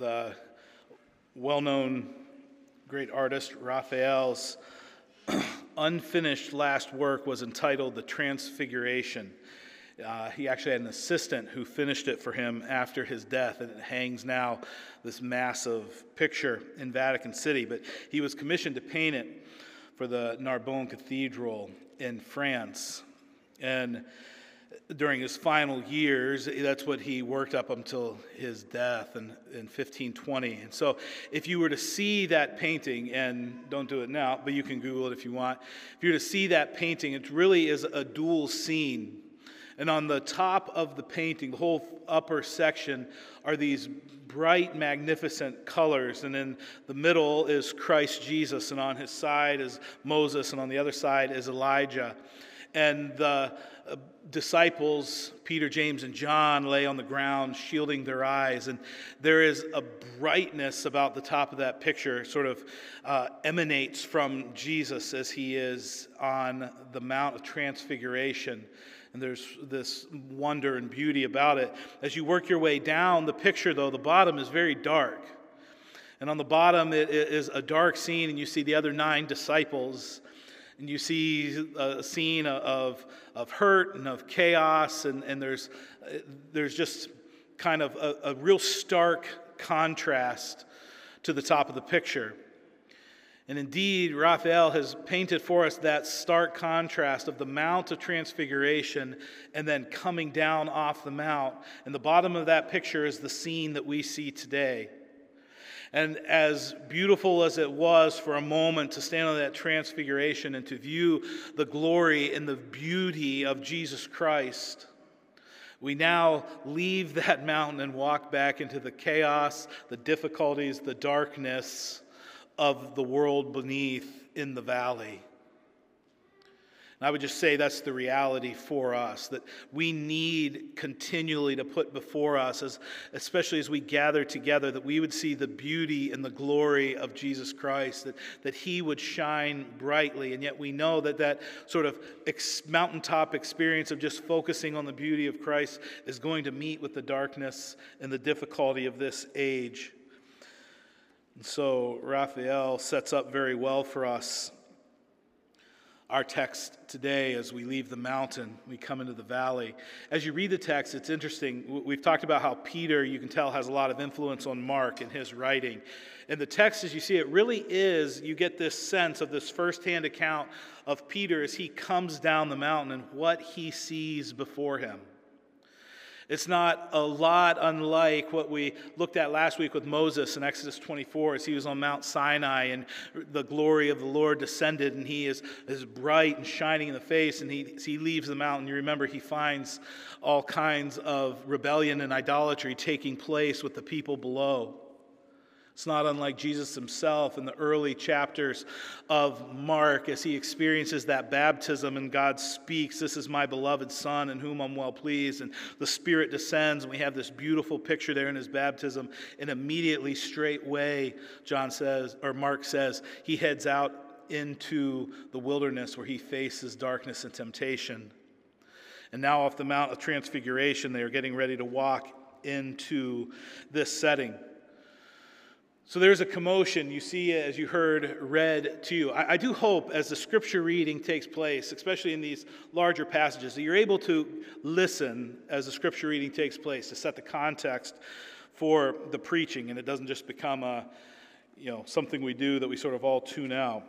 the well known great artist Raphael's unfinished last work was entitled The Transfiguration. Uh, he actually had an assistant who finished it for him after his death, and it hangs now, this massive picture in Vatican City. But he was commissioned to paint it for the Narbonne Cathedral in France. And during his final years, that's what he worked up until his death in, in 1520. And so, if you were to see that painting, and don't do it now, but you can Google it if you want, if you were to see that painting, it really is a dual scene. And on the top of the painting, the whole upper section, are these bright, magnificent colors. And in the middle is Christ Jesus, and on his side is Moses, and on the other side is Elijah. And the uh, disciples, Peter, James, and John, lay on the ground, shielding their eyes. And there is a brightness about the top of that picture, sort of uh, emanates from Jesus as he is on the Mount of Transfiguration. And there's this wonder and beauty about it. As you work your way down the picture, though, the bottom is very dark. And on the bottom, it is a dark scene, and you see the other nine disciples and you see a scene of, of hurt and of chaos, and, and there's, there's just kind of a, a real stark contrast to the top of the picture. And indeed, Raphael has painted for us that stark contrast of the Mount of Transfiguration and then coming down off the Mount. And the bottom of that picture is the scene that we see today. And as beautiful as it was for a moment to stand on that transfiguration and to view the glory and the beauty of Jesus Christ, we now leave that mountain and walk back into the chaos, the difficulties, the darkness of the world beneath in the valley. And I would just say that's the reality for us that we need continually to put before us, as, especially as we gather together, that we would see the beauty and the glory of Jesus Christ, that, that He would shine brightly. And yet we know that that sort of ex- mountaintop experience of just focusing on the beauty of Christ is going to meet with the darkness and the difficulty of this age. And so Raphael sets up very well for us our text today as we leave the mountain, we come into the valley. As you read the text, it's interesting. We've talked about how Peter, you can tell, has a lot of influence on Mark in his writing. And the text, as you see, it really is, you get this sense of this firsthand account of Peter as he comes down the mountain and what he sees before him. It's not a lot unlike what we looked at last week with Moses in Exodus 24 as he was on Mount Sinai and the glory of the Lord descended and he is, is bright and shining in the face and he, he leaves the mountain. You remember he finds all kinds of rebellion and idolatry taking place with the people below. It's not unlike Jesus himself in the early chapters of Mark as he experiences that baptism and God speaks, This is my beloved Son in whom I'm well pleased. And the Spirit descends, and we have this beautiful picture there in his baptism. And immediately, straightway, John says, or Mark says, he heads out into the wilderness where he faces darkness and temptation. And now, off the Mount of Transfiguration, they are getting ready to walk into this setting. So there's a commotion you see as you heard read to you. I, I, do hope as the scripture reading takes place, especially in these larger passages, that you're able to listen as the scripture reading takes place to set the context for the preaching and it doesn't just become a you know something we do that we sort of all tune out.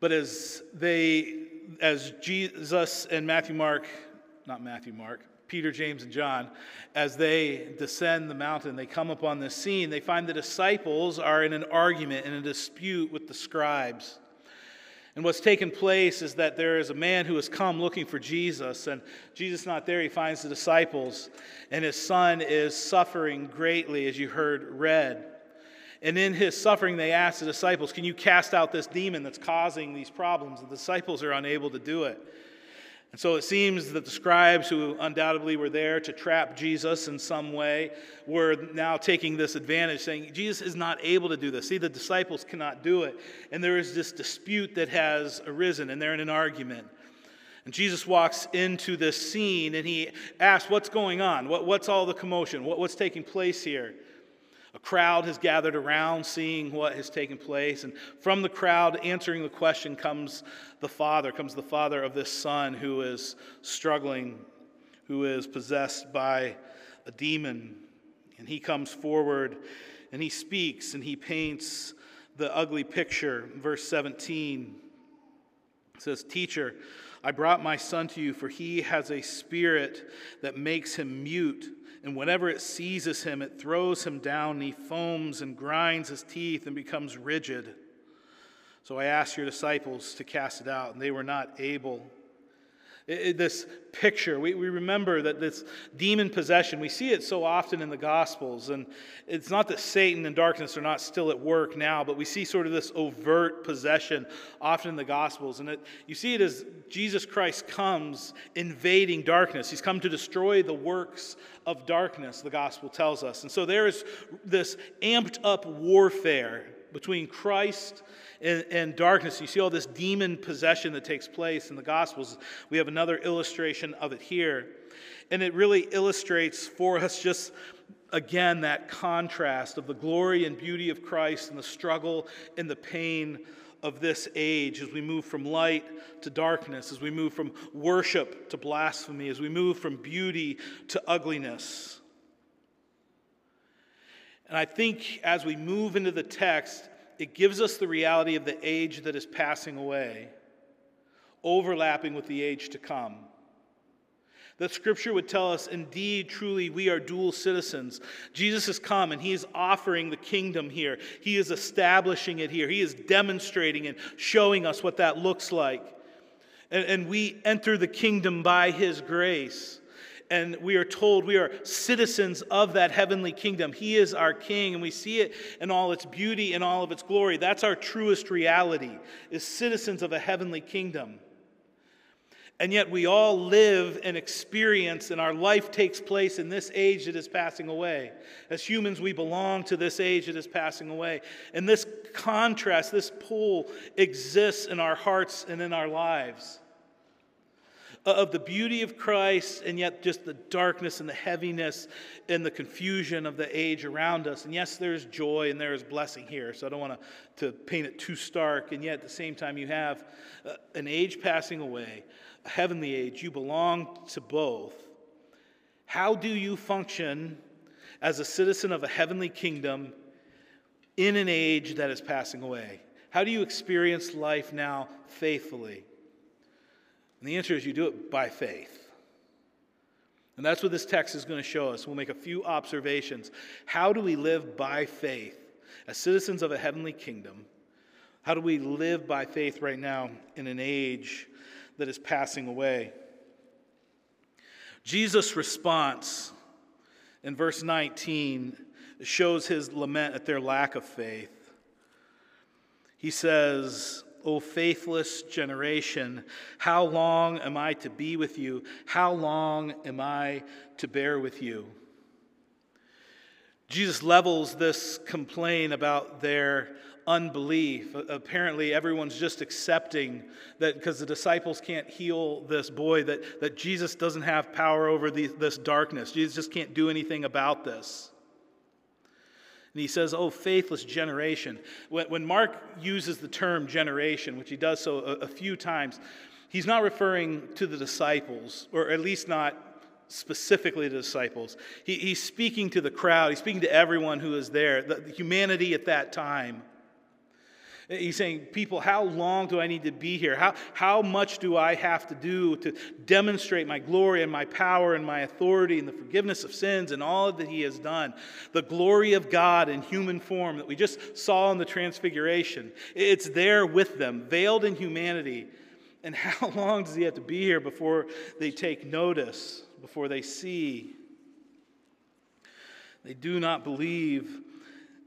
But as they as Jesus and Matthew Mark, not Matthew Mark, Peter, James, and John, as they descend the mountain, they come upon this scene. They find the disciples are in an argument, in a dispute with the scribes. And what's taken place is that there is a man who has come looking for Jesus, and Jesus not there. He finds the disciples, and his son is suffering greatly, as you heard read. And in his suffering, they ask the disciples, Can you cast out this demon that's causing these problems? The disciples are unable to do it. And so it seems that the scribes, who undoubtedly were there to trap Jesus in some way, were now taking this advantage, saying, Jesus is not able to do this. See, the disciples cannot do it. And there is this dispute that has arisen, and they're in an argument. And Jesus walks into this scene and he asks, What's going on? What, what's all the commotion? What, what's taking place here? Crowd has gathered around seeing what has taken place. And from the crowd answering the question comes the father, comes the father of this son who is struggling, who is possessed by a demon. And he comes forward and he speaks and he paints the ugly picture. Verse 17 says, Teacher, I brought my son to you, for he has a spirit that makes him mute. And whenever it seizes him, it throws him down, and he foams and grinds his teeth and becomes rigid. So I asked your disciples to cast it out, and they were not able. This picture, we, we remember that this demon possession, we see it so often in the Gospels. And it's not that Satan and darkness are not still at work now, but we see sort of this overt possession often in the Gospels. And it, you see it as Jesus Christ comes invading darkness. He's come to destroy the works of darkness, the Gospel tells us. And so there is this amped up warfare between Christ and, and, darkness. You see all this demon possession that takes place in the Gospels. We have another illustration of it here. And it really illustrates for us just again that contrast of the glory and beauty of Christ and the struggle and the pain of this age as we move from light to darkness, as we move from worship to blasphemy, as we move from beauty to ugliness. And I think as we move into the text, it gives us the reality of the age that is passing away, overlapping with the age to come. That scripture would tell us, indeed, truly, we are dual citizens. Jesus has come and he is offering the kingdom here. He is establishing it here. He is demonstrating and showing us what that looks like. And, and we enter the kingdom by his grace and we are told we are citizens of that heavenly kingdom. He is our king, and we see it in all its beauty and all of its glory. That's our truest reality, is citizens of a heavenly kingdom. And yet we all live and experience, and our life takes place in this age that is passing away. As humans, we belong to this age that is passing away. And this contrast, this pull exists in our hearts and in our lives of the beauty of Christ and yet just the darkness and the heaviness and the confusion of the age around us. And yes, there's joy and there is blessing here, so I don't want to, to paint it too stark. And yet at the same time, you have uh, an age passing away, a heavenly age. You belong to both. How do you function as a citizen of a heavenly kingdom in an age that is passing away? How do you experience life now faithfully? And the answer is you do it by faith. And that's what this text is going to show us. We'll make a few observations. How do we live by faith as citizens of a heavenly kingdom? How do we live by faith right now in an age that is passing away? Jesus' response in verse 19 shows his lament at their lack of faith. He says, O faithless generation, how long am I to be with you? How long am I to bear with you? Jesus levels this complaint about their unbelief. Apparently, everyone's just accepting that because the disciples can't heal this boy, that, that Jesus doesn't have power over the, this darkness. Jesus just can't do anything about this. And he says, Oh, faithless generation. When Mark uses the term generation, which he does so a, few times, he's not referring to the disciples, or at least not specifically the disciples. He, he's speaking to the crowd, he's speaking to everyone who is there, the humanity at that time. He's saying, People, how long do I need to be here? How, how much do I have to do to demonstrate my glory and my power and my authority and the forgiveness of sins and all that He has done? The glory of God in human form that we just saw in the Transfiguration. It's there with them, veiled in humanity. And how long does He have to be here before they take notice, before they see? They do not believe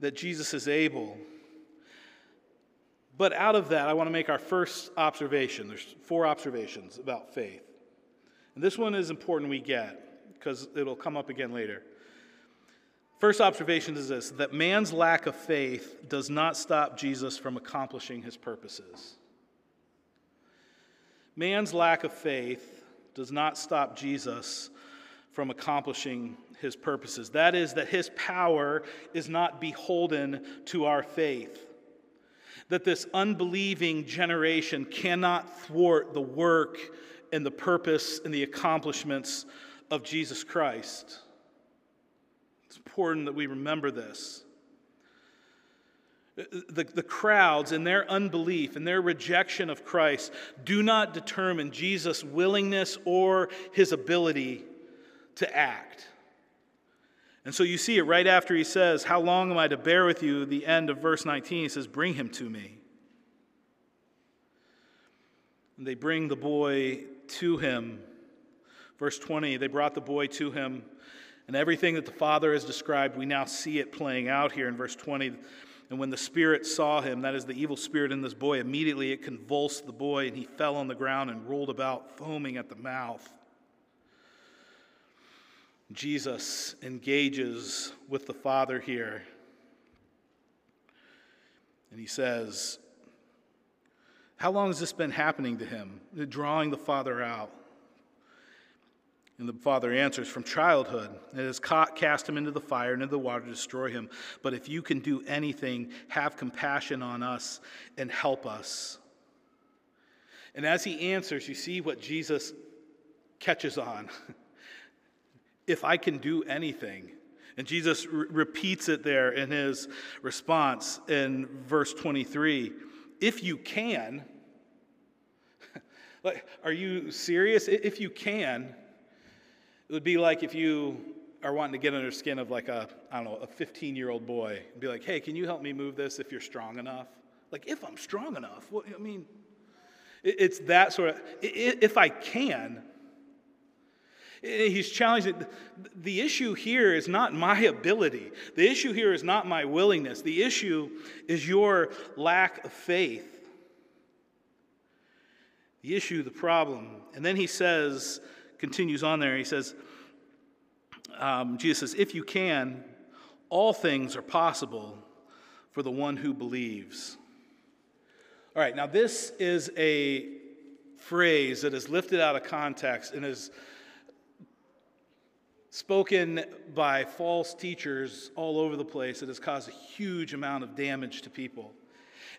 that Jesus is able. But out of that, I want to make our first observation. There's four observations about faith. And this one is important we get because it'll come up again later. First observation is this that man's lack of faith does not stop Jesus from accomplishing his purposes. Man's lack of faith does not stop Jesus from accomplishing his purposes. That is, that his power is not beholden to our faith. That this unbelieving generation cannot thwart the work and the purpose and the accomplishments of Jesus Christ. It's important that we remember this. The, the crowds and their unbelief and their rejection of Christ do not determine Jesus' willingness or his ability to act. And so you see it right after he says, How long am I to bear with you? The end of verse 19, he says, Bring him to me. And they bring the boy to him. Verse 20, they brought the boy to him. And everything that the father has described, we now see it playing out here in verse 20. And when the spirit saw him, that is the evil spirit in this boy, immediately it convulsed the boy, and he fell on the ground and rolled about, foaming at the mouth. Jesus engages with the Father here. And he says, How long has this been happening to him? Drawing the Father out. And the father answers, From childhood, it has cast him into the fire and into the water to destroy him. But if you can do anything, have compassion on us and help us. And as he answers, you see what Jesus catches on. if I can do anything. And Jesus re- repeats it there in his response in verse 23 if you can. like, are you serious? If you can, it would be like if you are wanting to get under the skin of like a, I don't know, a 15 year old boy and be like, hey, can you help me move this if you're strong enough? Like, if I'm strong enough, what, I mean, it's that sort of, if I can. He's challenging. The issue here is not my ability. The issue here is not my willingness. The issue is your lack of faith. The issue, the problem. And then he says, continues on there. He says, um, Jesus says, If you can, all things are possible for the one who believes. All right, now this is a phrase that is lifted out of context and is spoken by false teachers all over the place that has caused a huge amount of damage to people.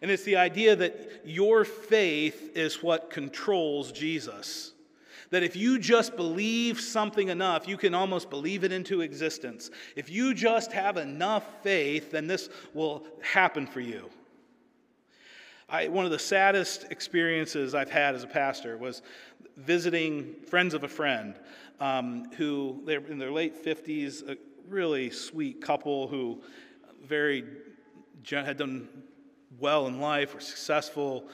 And it's the idea that your faith is what controls Jesus. That if you just believe something enough, you can almost believe it into existence. If you just have enough faith, then this will happen for you. I, one of the saddest experiences I've had as a pastor was visiting friends of a friend um, who they're in their late 50s, a really sweet couple who very had done well in life, were successful,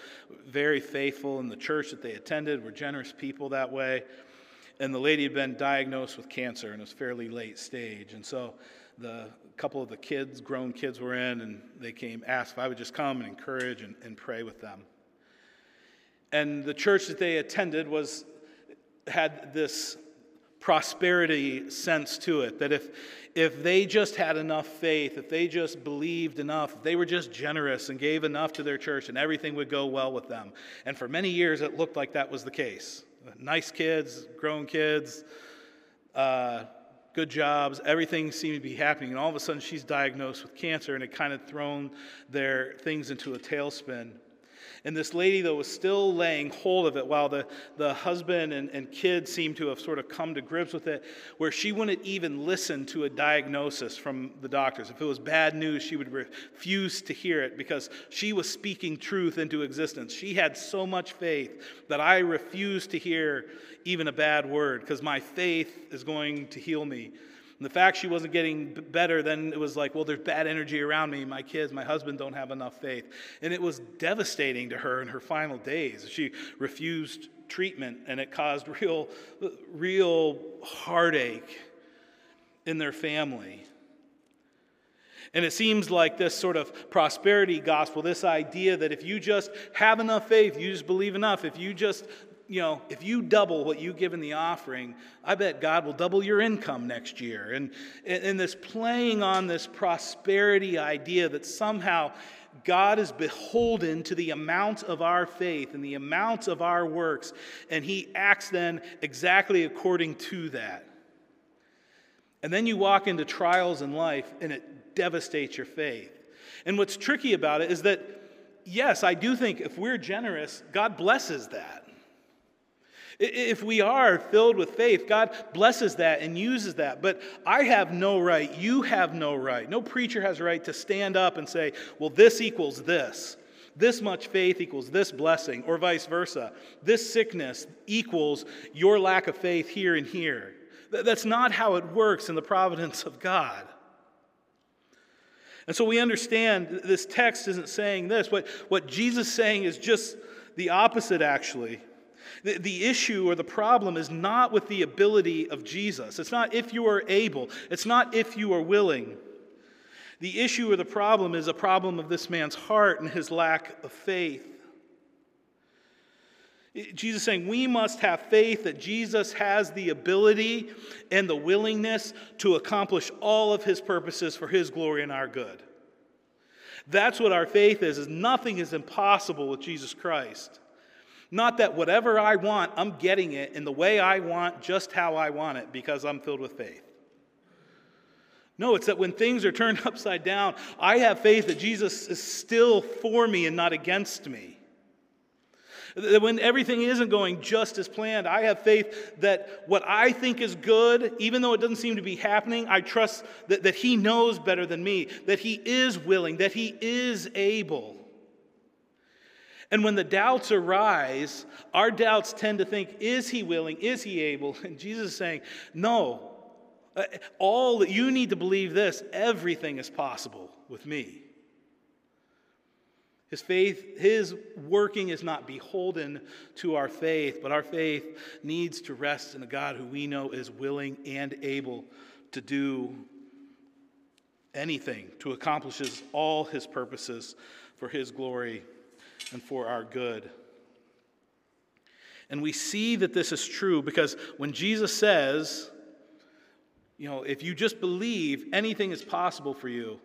very faithful in the church that they attended, were generous people that way. And the lady had been diagnosed with cancer and it was fairly late stage. And so the couple of the kids, grown kids, were in, and they came, asked if I would just come and encourage and, and pray with them. And the church that they attended was had this prosperity sense to it. That if, if they just had enough faith, if they just believed enough, if they were just generous and gave enough to their church, and everything would go well with them. And for many years, it looked like that was the case. Nice kids, grown kids, uh, good jobs, everything seemed to be happening. And all of a sudden, she's diagnosed with cancer, and it kind of thrown their things into a tailspin. And this lady, though, was still laying hold of it while the, the husband and, and kids seemed to have sort of come to grips with it, where she wouldn't even listen to a diagnosis from the doctors. If it was bad news, she would refuse to hear it because she was speaking truth into existence. She had so much faith that I refuse to hear even a bad word because my faith is going to heal me. And the fact she wasn't getting better, then it was like, well, there's bad energy around me. My kids, my husband don't have enough faith. And it was devastating to her in her final days. She refused treatment, and it caused real, real heartache in their family. And it seems like this sort of prosperity gospel, this idea that if you just have enough faith, you just believe enough, if you just you know, if you double what you give in the offering, I bet God will double your income next year. And, and this playing on this prosperity idea that somehow God is beholden to the amount of our faith and the amount of our works, and He acts then exactly according to that. And then you walk into trials in life and it devastates your faith. And what's tricky about it is that, yes, I do think if we're generous, God blesses that. If we are filled with faith, God blesses that and uses that. But I have no right, you have no right, no preacher has a right to stand up and say, well, this equals this. This much faith equals this blessing, or vice versa. This sickness equals your lack of faith here and here. That's not how it works in the providence of God. And so we understand this text isn't saying this. What, what Jesus is saying is just the opposite, actually. The, the issue or the problem is not with the ability of Jesus. It's not if you are able, it's not if you are willing. The issue or the problem is a problem of this man's heart and his lack of faith. Jesus saying we must have faith that Jesus has the ability and the willingness to accomplish all of his purposes for his glory and our good. That's what our faith is, is nothing is impossible with Jesus Christ. Not that whatever I want, I'm getting it in the way I want, just how I want it, because I'm filled with faith. No, it's that when things are turned upside down, I have faith that Jesus is still for me and not against me. That when everything isn't going just as planned, I have faith that what I think is good, even though it doesn't seem to be happening, I trust that, that He knows better than me, that He is willing, that He is able. And when the doubts arise, our doubts tend to think, is he willing? Is he able? And Jesus is saying, no. Uh, all that you need to believe this, everything is possible with me. His faith, his working is not beholden to our faith, but our faith needs to rest in a God who we know is willing and able to do anything, to accomplish all his purposes for his glory and for our good. And we see that this is true because when Jesus says, you know, if you just believe, anything is possible for you.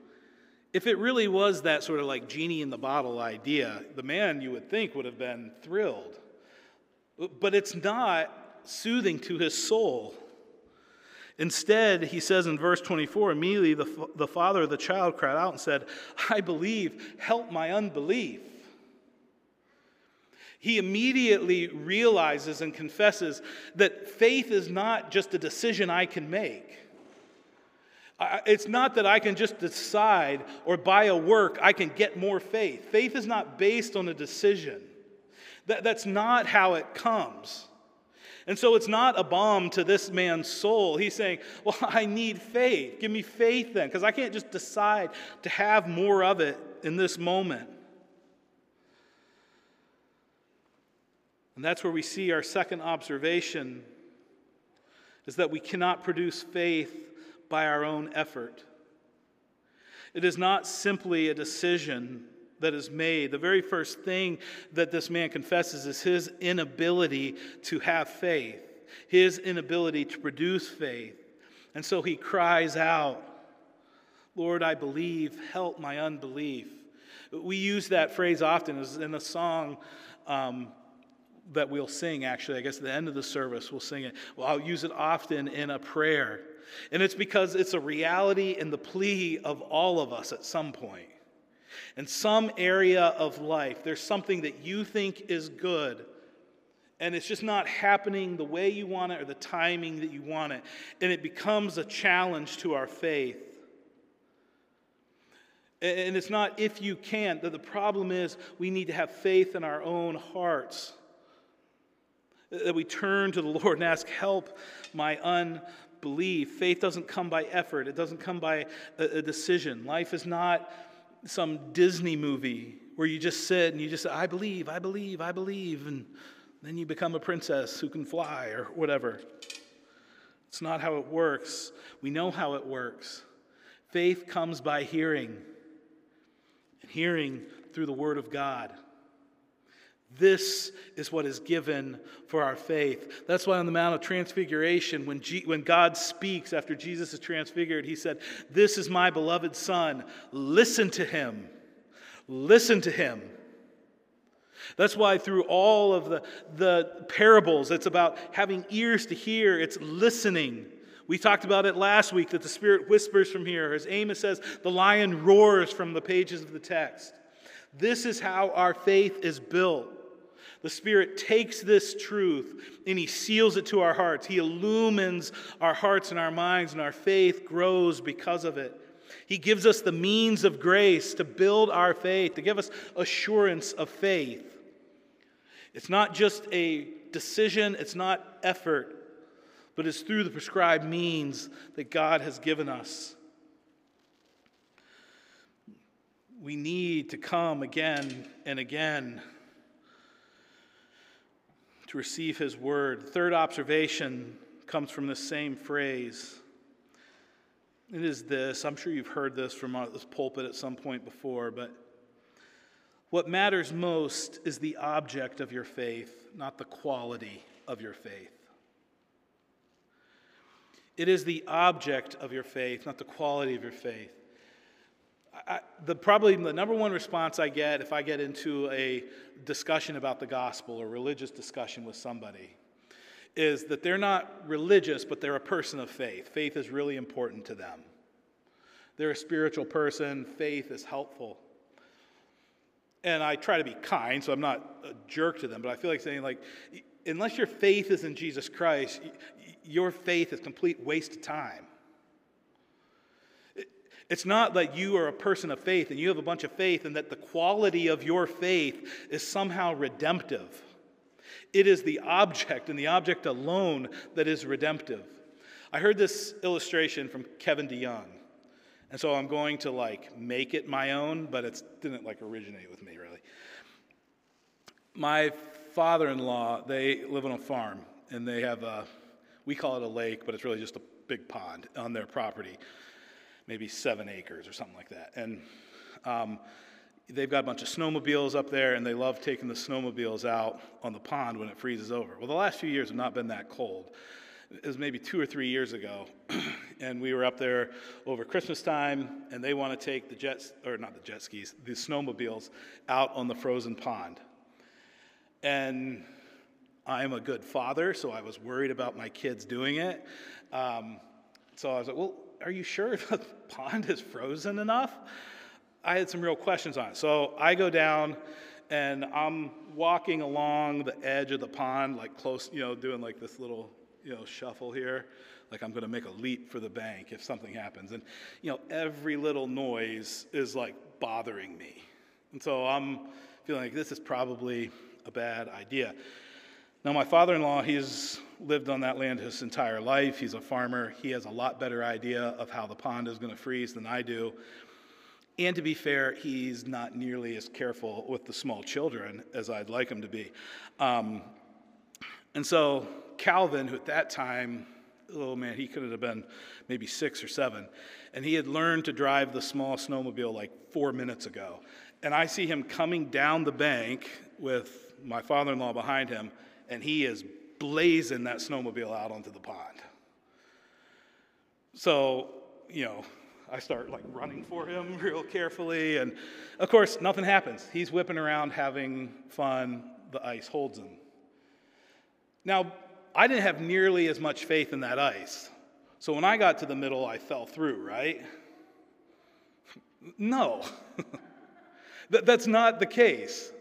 If it really was that sort of like genie in the bottle idea, the man you would think would have been thrilled. But it's not soothing to his soul. Instead, he says in verse 24, immediately the, the father of the child cried out and said, I believe, help my unbelief. He immediately realizes and confesses that faith is not just a decision I can make. It's not that I can just decide or by a work I can get more faith. Faith is not based on a decision. That, that's not how it comes. And so it's not a balm to this man's soul. He's saying, Well, I need faith. Give me faith then, because I can't just decide to have more of it in this moment. And that's where we see our second observation is that we cannot produce faith by our own effort. It is not simply a decision that is made. The very first thing that this man confesses is his inability to have faith, his inability to produce faith. And so he cries out, Lord, I believe, help my unbelief. We use that phrase often in the song. Um, that we'll sing, actually, I guess at the end of the service, we'll sing it. Well, I'll use it often in a prayer. And it's because it's a reality and the plea of all of us at some point. In some area of life, there's something that you think is good, and it's just not happening the way you want it or the timing that you want it. And it becomes a challenge to our faith. And it's not if you can't, that the problem is we need to have faith in our own hearts that we turn to the Lord and ask, Help my unbelief. Faith doesn't come by effort, it doesn't come by a, a decision. Life is not some Disney movie where you just sit and you just say, I believe, I believe, I believe, and then you become a princess who can fly or whatever. It's not how it works. We know how it works. Faith comes by hearing, and hearing through the Word of God. This is what is given for our faith. That's why on the Mount of Transfiguration, when, G- when God speaks after Jesus is transfigured, he said, This is my beloved Son. Listen to him. Listen to him. That's why through all of the, the parables, it's about having ears to hear, it's listening. We talked about it last week that the Spirit whispers from here. As Amos says, the lion roars from the pages of the text. This is how our faith is built. The Spirit takes this truth and He seals it to our hearts. He illumines our hearts and our minds, and our faith grows because of it. He gives us the means of grace to build our faith, to give us assurance of faith. It's not just a decision, it's not effort, but it's through the prescribed means that God has given us. We need to come again and again receive His word. Third observation comes from this same phrase. It is this I'm sure you've heard this from this pulpit at some point before, but what matters most is the object of your faith, not the quality of your faith. It is the object of your faith, not the quality of your faith. I, the probably the number one response I get if I get into a discussion about the gospel or religious discussion with somebody is that they're not religious, but they're a person of faith. Faith is really important to them. They're a spiritual person, faith is helpful. And I try to be kind, so I'm not a jerk to them, but I feel like saying, like, unless your faith is in Jesus Christ, your faith is complete waste of time. It's not that you are a person of faith and you have a bunch of faith and that the quality of your faith is somehow redemptive. It is the object and the object alone that is redemptive. I heard this illustration from Kevin DeYoung. And so I'm going to like make it my own, but it didn't like originate with me really. My father-in-law, they live on a farm and they have a we call it a lake, but it's really just a big pond on their property maybe seven acres or something like that. And um, they've got a bunch of snowmobiles up there, and they love taking the snowmobiles out on the pond when it freezes over. Well, the last few years have not been that cold. It was maybe two or three years ago, and we were up there over Christmas time, and they want to take the jets, or not the jet skis, the snowmobiles out on the frozen pond. And I'm a good father, so I was worried about my kids doing it. Um, so I was like, well, are you sure the pond is frozen enough? I had some real questions on it. So I go down and I'm walking along the edge of the pond, like close, you know, doing like this little, you know, shuffle here. Like I'm going to make a leap for the bank if something happens. And, you know, every little noise is like bothering me. And so I'm feeling like this is probably a bad idea. Now, my father in law, he's lived on that land his entire life. He's a farmer. He has a lot better idea of how the pond is going to freeze than I do. And to be fair, he's not nearly as careful with the small children as I'd like him to be. Um, and so, Calvin, who at that time, oh man, he could have been maybe six or seven, and he had learned to drive the small snowmobile like four minutes ago. And I see him coming down the bank with my father in law behind him, and he is blazing that snowmobile out onto the pond. So, you know, I start like running for him real carefully. And of course, nothing happens. He's whipping around having fun. The ice holds him. Now, I didn't have nearly as much faith in that ice. So when I got to the middle, I fell through, right? No. That's not the case.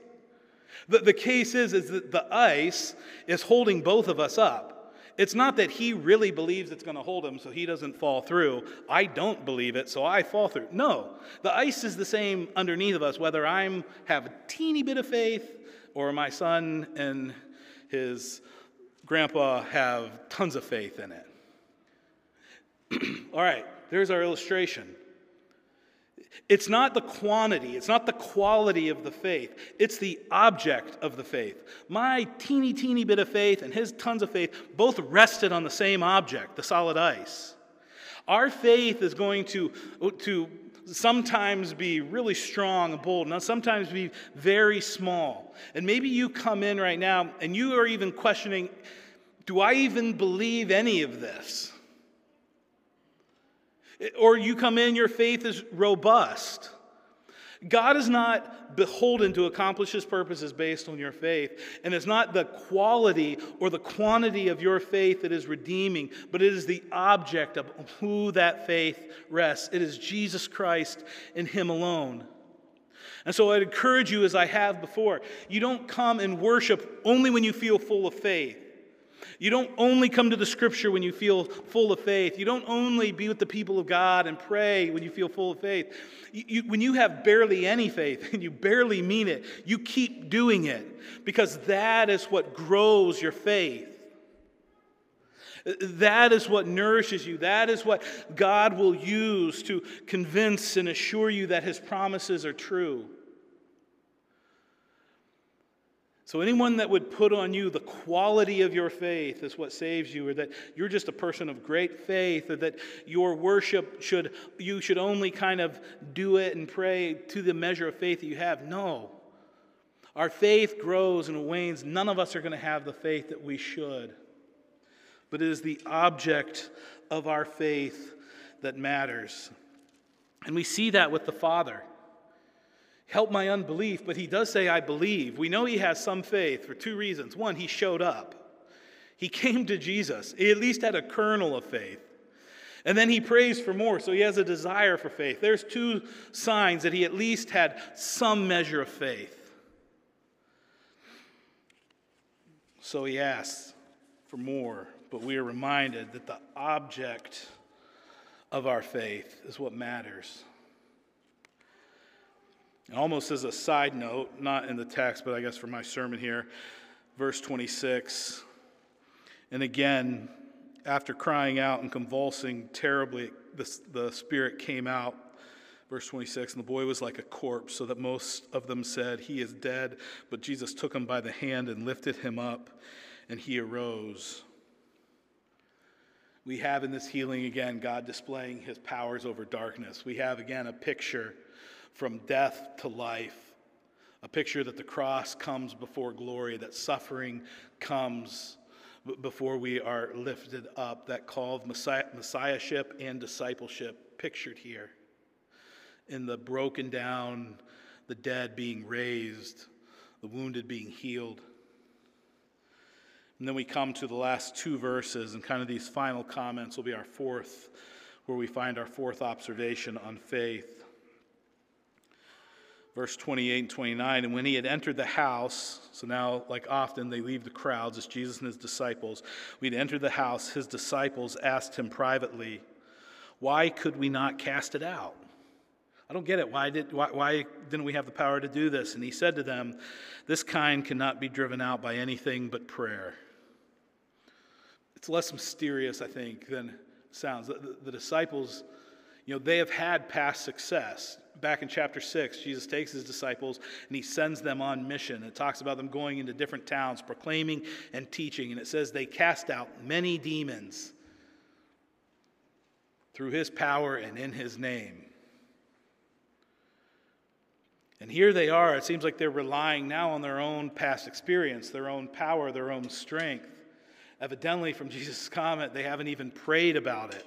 The, the case is, is that the ice is holding both of us up. It's not that he really believes it's going to hold him so he doesn't fall through. I don't believe it, so I fall through. No, the ice is the same underneath of us, whether I have a teeny bit of faith or my son and his grandpa have tons of faith in it. All right, there's our illustration. It's not the quantity, it's not the quality of the faith, it's the object of the faith. My teeny, teeny bit of faith and his tons of faith both rested on the same object, the solid ice. Our faith is going to, to sometimes be really strong and bold, and sometimes be very small. And maybe you come in right now and you are even questioning do I even believe any of this? Or you come in, your faith is robust. God is not beholden to accomplish his purposes based on your faith. And it's not the quality or the quantity of your faith that is redeeming, but it is the object of who that faith rests. It is Jesus Christ and him alone. And so I'd encourage you, as I have before, you don't come and worship only when you feel full of faith. You don't only come to the scripture when you feel full of faith. You don't only be with the people of God and pray when you feel full of faith. You, you, when you have barely any faith and you barely mean it, you keep doing it because that is what grows your faith. That is what nourishes you. That is what God will use to convince and assure you that his promises are true. So, anyone that would put on you the quality of your faith is what saves you, or that you're just a person of great faith, or that your worship should, you should only kind of do it and pray to the measure of faith that you have. No. Our faith grows and wanes. None of us are going to have the faith that we should. But it is the object of our faith that matters. And we see that with the Father help my unbelief, but he does say, I believe. We know he has some faith for two reasons. One, he showed up, he came to Jesus, he at least had a kernel of faith. And then he prays for more, so he has a desire for faith. There's two signs that he at least had some measure of faith. So he asks for more, but we are reminded that the object of our faith is what matters. Almost as a side note, not in the text, but I guess for my sermon here, verse 26. And again, after crying out and convulsing terribly, the, the Spirit came out. Verse 26 And the boy was like a corpse, so that most of them said, He is dead. But Jesus took him by the hand and lifted him up, and he arose. We have in this healing again God displaying his powers over darkness. We have again a picture from death to life. A picture that the cross comes before glory, that suffering comes before we are lifted up. That call of messiah, messiahship and discipleship pictured here. In the broken down, the dead being raised, the wounded being healed. And then we come to the last two verses, and kind of these final comments will be our fourth, where we find our fourth observation on faith verse 28 and 29. And when he had entered the house, so now, like often, they leave the crowds, it's Jesus and his disciples. We'd entered the house, his disciples asked him privately, Why could we not cast it out? I don't get it. Why, did, why, why didn't we have the power to do this? And he said to them, This kind cannot be driven out by anything but prayer. It's less mysterious, I think, than sounds. The, the, the disciples, you know, they have had past success back in chapter 6, Jesus takes his disciples and he sends them on mission. It talks about them going into different towns, proclaiming and teaching. And it says they cast out many demons through his power and in his name. And here they are. It seems like they're relying now on their own past experience, their own power, their own strength. Evidently, from Jesus' comment, they haven't even prayed about it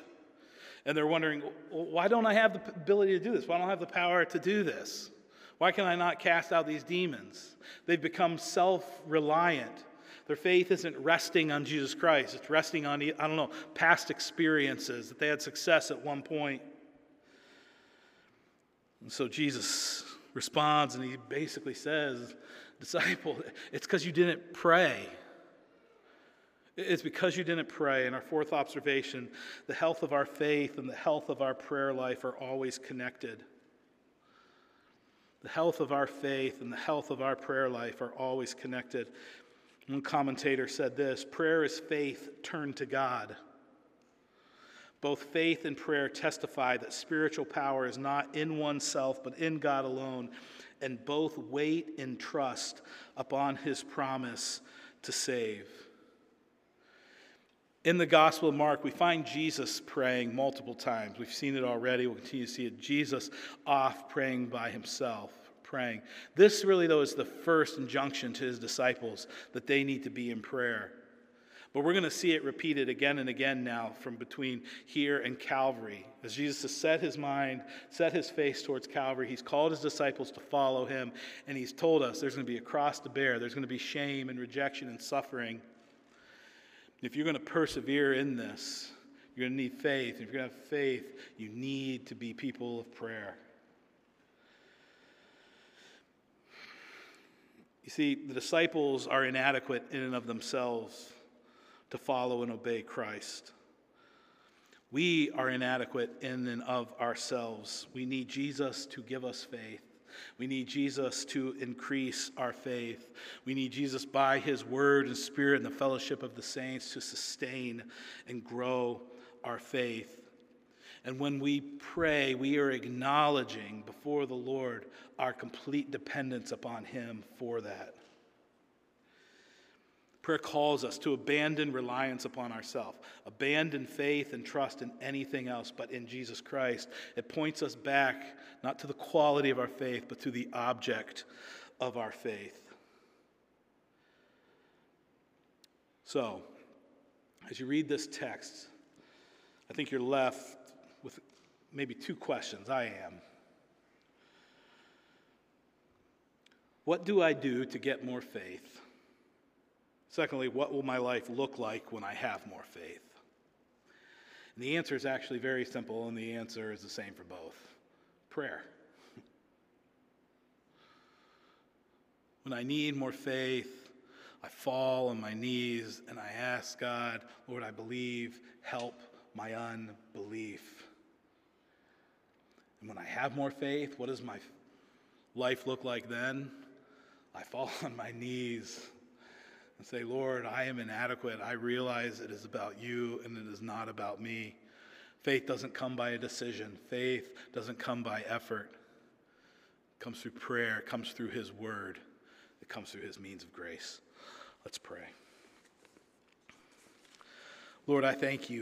and they're wondering, why don't I have the ability to do this? Why don't I have the power to do this? Why can I not cast out these demons? They've become self reliant. Their faith isn't resting on Jesus Christ, it's resting on, I don't know, past experiences that they had success at one point. And so Jesus responds and he basically says, Disciple, it's because you didn't pray. It's because you didn't pray. And our fourth observation the health of our faith and the health of our prayer life are always connected. The health of our faith and the health of our prayer life are always connected. One commentator said this prayer is faith turned to God. Both faith and prayer testify that spiritual power is not in oneself, but in God alone, and both wait in trust upon his promise to save. In the Gospel of Mark, we find Jesus praying multiple times. We've seen it already. We'll continue to see it. Jesus off praying by himself, praying. This really, though, is the first injunction to his disciples that they need to be in prayer. But we're going to see it repeated again and again now from between here and Calvary. As Jesus has set his mind, set his face towards Calvary, he's called his disciples to follow him, and he's told us there's going to be a cross to bear, there's going to be shame and rejection and suffering. If you're going to persevere in this, you're going to need faith. If you're going to have faith, you need to be people of prayer. You see, the disciples are inadequate in and of themselves to follow and obey Christ. We are inadequate in and of ourselves. We need Jesus to give us faith. We need Jesus to increase our faith. We need Jesus by his word and spirit and the fellowship of the saints to sustain and grow our faith. And when we pray, we are acknowledging before the Lord our complete dependence upon him for that. Prayer calls us to abandon reliance upon ourselves, abandon faith and trust in anything else but in Jesus Christ. It points us back not to the quality of our faith, but to the object of our faith. So, as you read this text, I think you're left with maybe two questions. I am. What do I do to get more faith? Secondly, what will my life look like when I have more faith? And the answer is actually very simple, and the answer is the same for both prayer. When I need more faith, I fall on my knees and I ask God, Lord, I believe, help my unbelief. And when I have more faith, what does my life look like then? I fall on my knees and say, Lord, I am inadequate. I realize it is about you and it is not about me. Faith doesn't come by a decision, faith doesn't come by effort. It comes through prayer, it comes through His Word, it comes through His means of grace. Let's pray. Lord, I thank you.